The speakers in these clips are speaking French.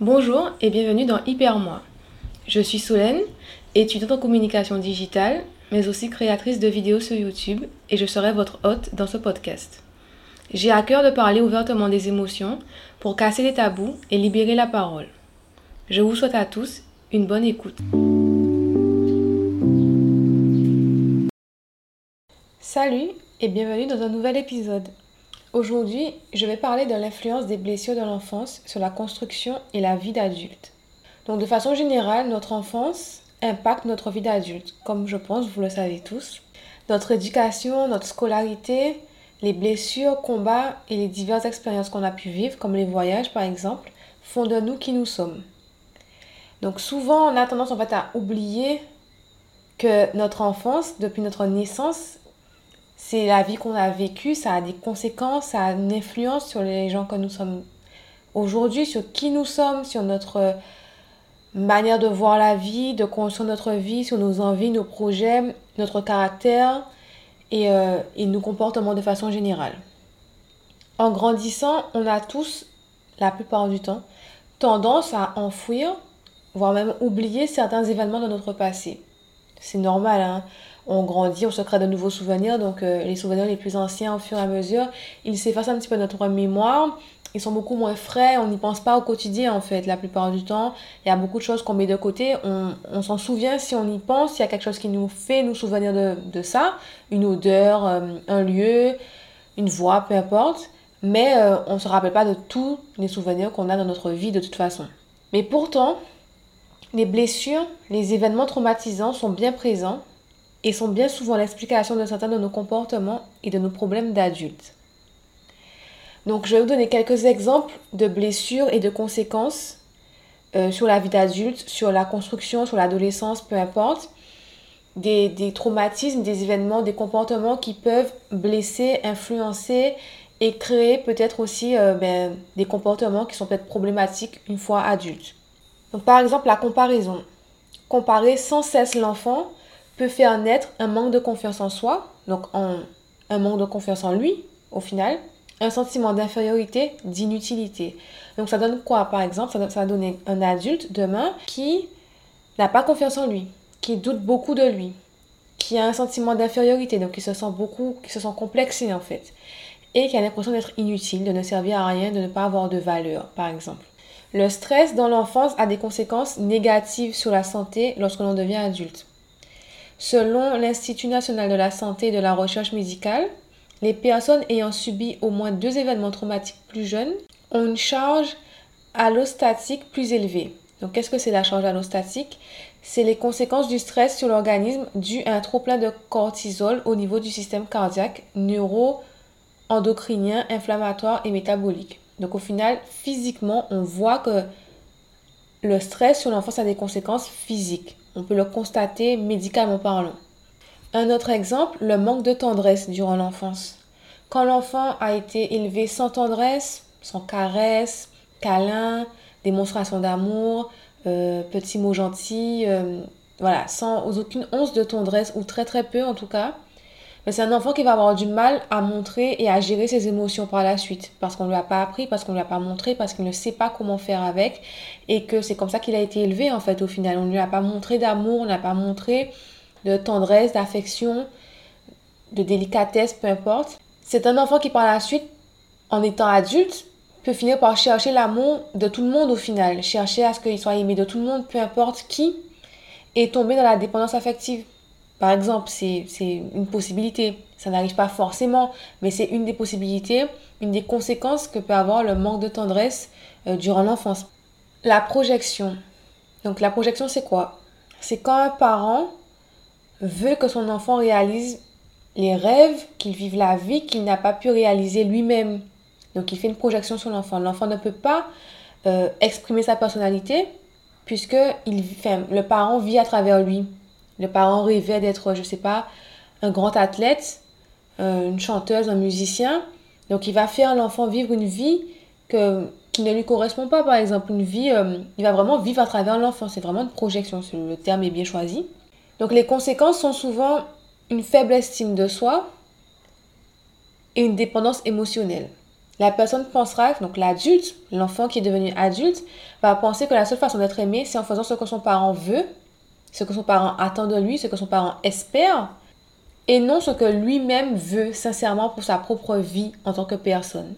Bonjour et bienvenue dans Hyper Moi. Je suis Solène, étudiante en communication digitale, mais aussi créatrice de vidéos sur YouTube et je serai votre hôte dans ce podcast. J'ai à cœur de parler ouvertement des émotions pour casser les tabous et libérer la parole. Je vous souhaite à tous une bonne écoute. Salut et bienvenue dans un nouvel épisode. Aujourd'hui, je vais parler de l'influence des blessures de l'enfance sur la construction et la vie d'adulte. Donc de façon générale, notre enfance impacte notre vie d'adulte, comme je pense vous le savez tous. Notre éducation, notre scolarité, les blessures, combats et les diverses expériences qu'on a pu vivre, comme les voyages par exemple, font de nous qui nous sommes. Donc souvent, on a tendance en fait à oublier que notre enfance, depuis notre naissance, c'est la vie qu'on a vécue, ça a des conséquences, ça a une influence sur les gens que nous sommes aujourd'hui, sur qui nous sommes, sur notre manière de voir la vie, de construire notre vie, sur nos envies, nos projets, notre caractère et, euh, et nos comportements de façon générale. En grandissant, on a tous, la plupart du temps, tendance à enfouir, voire même oublier certains événements de notre passé. C'est normal, hein on grandit, on se crée de nouveaux souvenirs. Donc, euh, les souvenirs les plus anciens, au fur et à mesure, ils s'effacent un petit peu de notre mémoire. Ils sont beaucoup moins frais. On n'y pense pas au quotidien, en fait, la plupart du temps. Il y a beaucoup de choses qu'on met de côté. On, s'en souvient si on y pense. Il y a quelque chose qui nous fait nous souvenir de, ça. Une odeur, euh, un lieu, une voix, peu importe. Mais euh, on ne se rappelle pas de tous les souvenirs qu'on a dans notre vie de toute façon. Mais pourtant, les blessures, les événements traumatisants sont bien présents et sont bien souvent l'explication de certains de nos comportements et de nos problèmes d'adultes. Donc je vais vous donner quelques exemples de blessures et de conséquences euh, sur la vie d'adulte, sur la construction, sur l'adolescence, peu importe. Des, des, traumatismes, des événements, des comportements qui peuvent blesser, influencer et créer peut-être aussi euh, ben, des comportements qui sont peut-être problématiques une fois adultes. Donc par exemple la comparaison. Comparer sans cesse l'enfant peut faire naître un manque de confiance en soi, donc un manque de confiance en lui au final, un sentiment d'infériorité, d'inutilité. Donc ça donne quoi par exemple? Ça, ça va donner un adulte demain qui n'a pas confiance en lui, qui doute beaucoup de lui, qui a un sentiment d'infériorité, donc qui se sent beaucoup, qui se sent complexé en fait, et qui a l'impression d'être inutile, de ne servir à rien, de ne pas avoir de valeur par exemple. Le stress dans l'enfance a des conséquences négatives sur la santé lorsque l'on devient adulte. Selon l'Institut national de la santé et de la recherche médicale, les personnes ayant subi au moins deux événements traumatiques plus jeunes ont une charge allostatique plus élevée. Donc, qu'est-ce que c'est la charge allostatique? C'est les conséquences du stress sur l'organisme dû à un trop-plein de cortisol au niveau du système cardiaque, neuro-endocrinien, inflammatoire et métabolique. Donc, au final, physiquement, on voit que le stress sur l'enfance a des conséquences physiques. On peut le constater médicalement parlant. Un autre exemple, le manque de tendresse durant l'enfance. Quand l'enfant a été élevé sans tendresse, sans caresse, câlin, démonstration d'amour, euh, petits mots gentils, euh, voilà, sans aucune once de tendresse ou très très peu en tout cas, mais c'est un enfant qui va avoir du mal à montrer et à gérer ses émotions par la suite. Parce qu'on ne lui a pas appris, parce qu'on ne lui a pas montré, parce qu'il ne sait pas comment faire avec. Et que c'est comme ça qu'il a été élevé en fait au final. On ne lui a pas montré d'amour, on n'a pas montré de tendresse, d'affection, de délicatesse, peu importe. C'est un enfant qui par la suite, en étant adulte, peut finir par chercher l'amour de tout le monde au final. Chercher à ce qu'il soit aimé de tout le monde, peu importe qui, et tomber dans la dépendance affective. Par exemple, c'est une possibilité. Ça n'arrive pas forcément, mais c'est une des possibilités, une des conséquences que peut avoir le manque de tendresse euh, durant l'enfance. La projection. Donc la projection, c'est quoi? C'est quand un parent veut que son enfant réalise les rêves, qu'il vive la vie qu'il n'a pas pu réaliser lui-même. Donc il fait une projection sur l'enfant. L'enfant ne peut pas euh, exprimer sa personnalité puisque il, le parent vit à travers lui. Le parent rêvait d'être, je sais pas, un grand athlète, euh, une chanteuse, un musicien. Donc il va faire l'enfant vivre une vie qui ne lui correspond pas, par exemple. Une vie, euh, il va vraiment vivre à travers l'enfant. C'est vraiment une projection, le terme est bien choisi. Donc les conséquences sont souvent une faible estime de soi et une dépendance émotionnelle. La personne pensera, donc l'adulte, l'enfant qui est devenu adulte, va penser que la seule façon d'être aimé, c'est en faisant ce que son parent veut, ce que son parent attend de lui, ce que son parent espère, et non ce que lui-même veut sincèrement pour sa propre vie en tant que personne.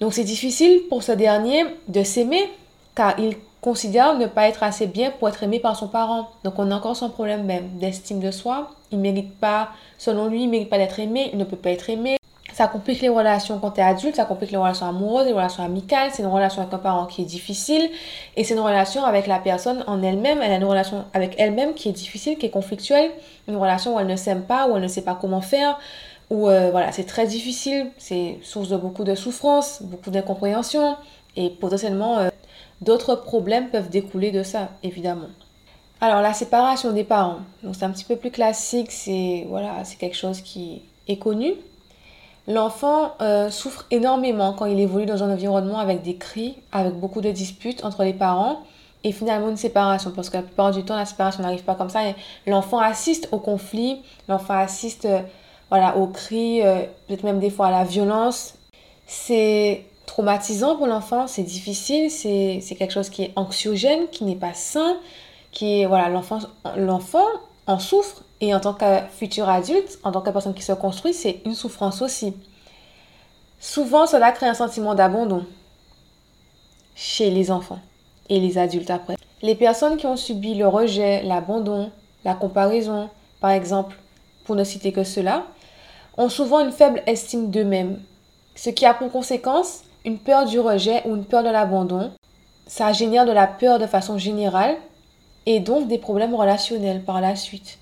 Donc c'est difficile pour ce dernier de s'aimer car il considère ne pas être assez bien pour être aimé par son parent. Donc on a encore son problème même d'estime de soi. Il ne mérite pas, selon lui, il ne mérite pas d'être aimé, il ne peut pas être aimé. Ça complique les relations quand tu es adulte, ça complique les relations amoureuses, les relations amicales. C'est une relation avec un parent qui est difficile et c'est une relation avec la personne en elle-même. Elle a une relation avec elle-même qui est difficile, qui est conflictuelle. Une relation où elle ne s'aime pas, où elle ne sait pas comment faire, où euh, voilà, c'est très difficile. C'est source de beaucoup de souffrance, beaucoup d'incompréhension et potentiellement euh, d'autres problèmes peuvent découler de ça, évidemment. Alors la séparation des parents, donc c'est un petit peu plus classique, c'est voilà, c'est quelque chose qui est connu. L'enfant euh, souffre énormément quand il évolue dans un environnement avec des cris, avec beaucoup de disputes entre les parents et finalement une séparation parce que la plupart du temps la séparation n'arrive pas comme ça l'enfant assiste au conflit, l'enfant assiste euh, voilà aux cris, euh, peut-être même des fois à la violence. C'est traumatisant pour l'enfant, c'est difficile, c'est quelque chose qui est anxiogène, qui n'est pas sain, qui est voilà l'enfant l'enfant en souffre et en tant que futur adulte, en tant que personne qui se construit, c'est une souffrance aussi. Souvent, cela crée un sentiment d'abandon chez les enfants et les adultes après. Les personnes qui ont subi le rejet, l'abandon, la comparaison, par exemple, pour ne citer que cela, ont souvent une faible estime d'eux-mêmes, ce qui a pour conséquence une peur du rejet ou une peur de l'abandon. Ça génère de la peur de façon générale et donc des problèmes relationnels par la suite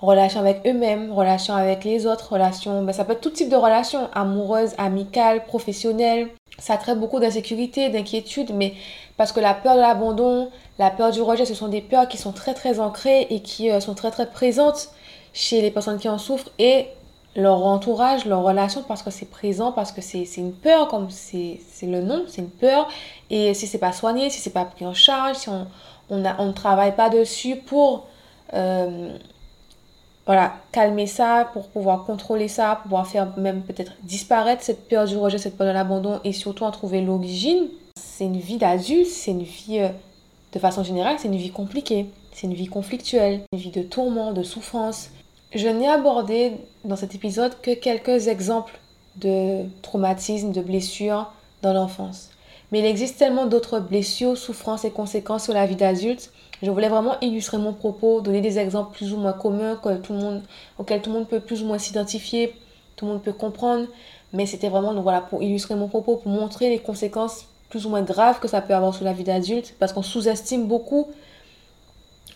relations avec eux-mêmes, relations avec les autres, relations, ben ça peut être tout type de relations, amoureuses, amicales, professionnelles. Ça crée beaucoup d'insécurité, d'inquiétude, mais parce que la peur de l'abandon, la peur du rejet, ce sont des peurs qui sont très très ancrées et qui euh, sont très très présentes chez les personnes qui en souffrent et leur entourage, leur relation, parce que c'est présent, parce que c'est une peur, comme c'est le nom, c'est une peur. Et si c'est pas soigné, si c'est pas pris en charge, si on, on, on ne travaille pas dessus pour euh, voilà, calmer ça, pour pouvoir contrôler ça, pouvoir faire même peut-être disparaître cette peur du rejet, cette peur de l'abandon et surtout en trouver l'origine. C'est une vie d'adulte, c'est une vie, euh, de façon générale, c'est une vie compliquée, c'est une vie conflictuelle, une vie de tourment, de souffrance. Je n'ai abordé dans cet épisode que quelques exemples de traumatismes, de blessures dans l'enfance. Mais il existe tellement d'autres blessures, souffrances et conséquences sur la vie d'adulte je voulais vraiment illustrer mon propos, donner des exemples plus ou moins communs auxquels tout le monde peut plus ou moins s'identifier, tout le monde peut comprendre. Mais c'était vraiment pour illustrer mon propos, pour montrer les conséquences plus ou moins graves que ça peut avoir sur la vie d'adulte. Parce qu'on sous-estime beaucoup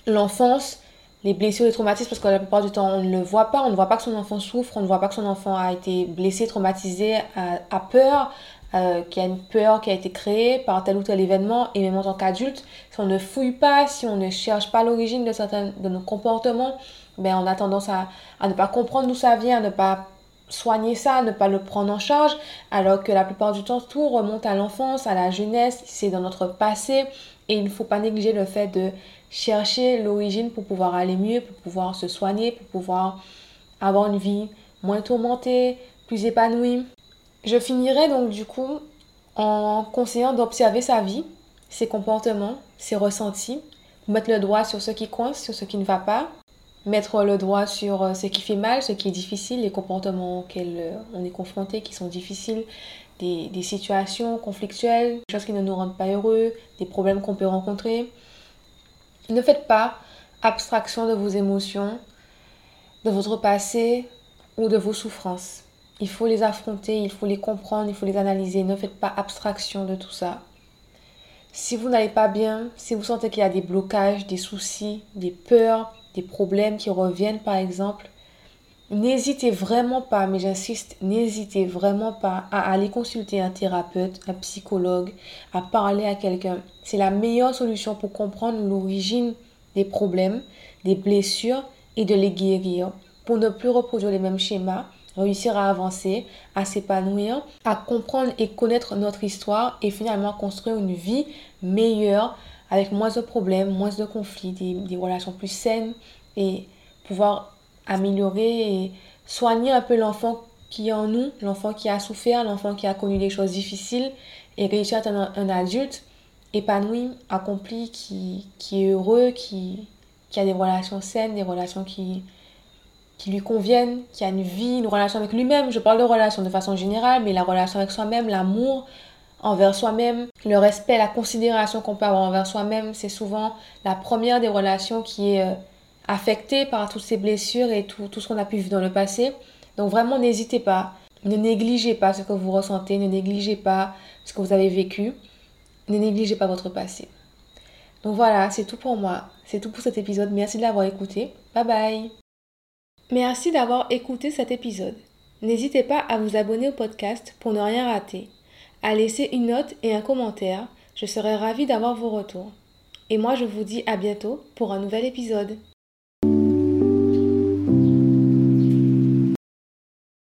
l'enfance, les blessures, les traumatismes, parce que la plupart du temps, on ne le voit pas. On ne voit pas que son enfant souffre, on ne voit pas que son enfant a été blessé, traumatisé, a peur, euh, qu'il y a une peur qui a été créée par tel ou tel événement, et même en tant qu'adulte, si on ne fouille pas, si on ne cherche pas l'origine de certains de nos comportements, ben on a tendance à, à ne pas comprendre d'où ça vient, à ne pas soigner ça, ne pas le prendre en charge, alors que la plupart du temps, tout remonte à l'enfance, à la jeunesse, c'est dans notre passé, et il ne faut pas négliger le fait de chercher l'origine pour pouvoir aller mieux, pour pouvoir se soigner, pour pouvoir avoir une vie moins tourmentée, plus épanouie. Je finirai donc du coup en conseillant d'observer sa vie, ses comportements, ses ressentis, mettre le doigt sur ce qui coince, sur ce qui ne va pas, mettre le doigt sur euh, ce qui fait mal, ce qui est difficile, les comportements auxquels euh, on est confronté qui sont difficiles, des, des situations conflictuelles, des choses qui ne nous rendent pas heureux, des problèmes qu'on peut rencontrer. Ne faites pas abstraction de vos émotions, de votre passé ou de vos souffrances. Il faut les affronter, il faut les comprendre, il faut les analyser. Ne faites pas abstraction de tout ça. Si vous n'allez pas bien, si vous sentez qu'il y a des blocages, des soucis, des peurs, des problèmes qui reviennent par exemple, n'hésitez vraiment pas, mais j'insiste, n'hésitez vraiment pas à aller consulter un thérapeute, un psychologue, à parler à quelqu'un. C'est la meilleure solution pour comprendre l'origine des problèmes, des blessures et de les guérir pour ne plus reproduire les mêmes schémas réussir à avancer, à s'épanouir, à comprendre et connaître notre histoire et finalement construire une vie meilleure avec moins de problèmes, moins de conflits, des, relations plus saines et pouvoir améliorer et soigner un peu l'enfant qui est en nous, l'enfant qui a souffert, l'enfant qui a connu des choses difficiles et réussi à être un, adulte épanoui, accompli, qui, qui est heureux, qui, qui a des relations saines, des relations qui, qui lui conviennent, qui a une vie, une relation avec lui-même. Je parle de relation de façon générale, mais la relation avec soi-même, l'amour envers soi-même, le respect, la considération qu'on peut avoir envers soi-même, c'est souvent la première des relations qui est euh, affectée par toutes ces blessures et tout, tout ce qu'on a pu vivre dans le passé. Donc vraiment, n'hésitez pas, ne négligez pas ce que vous ressentez, ne négligez pas ce que vous avez vécu, ne négligez pas votre passé. Donc voilà, c'est tout pour moi, c'est tout pour cet épisode. Merci de l'avoir écouté. Bye bye Merci d'avoir écouté cet épisode. N'hésitez pas à vous abonner au podcast pour ne rien rater, à laisser une note et un commentaire. Je serai ravie d'avoir vos retours. Et moi, je vous dis à bientôt pour un nouvel épisode.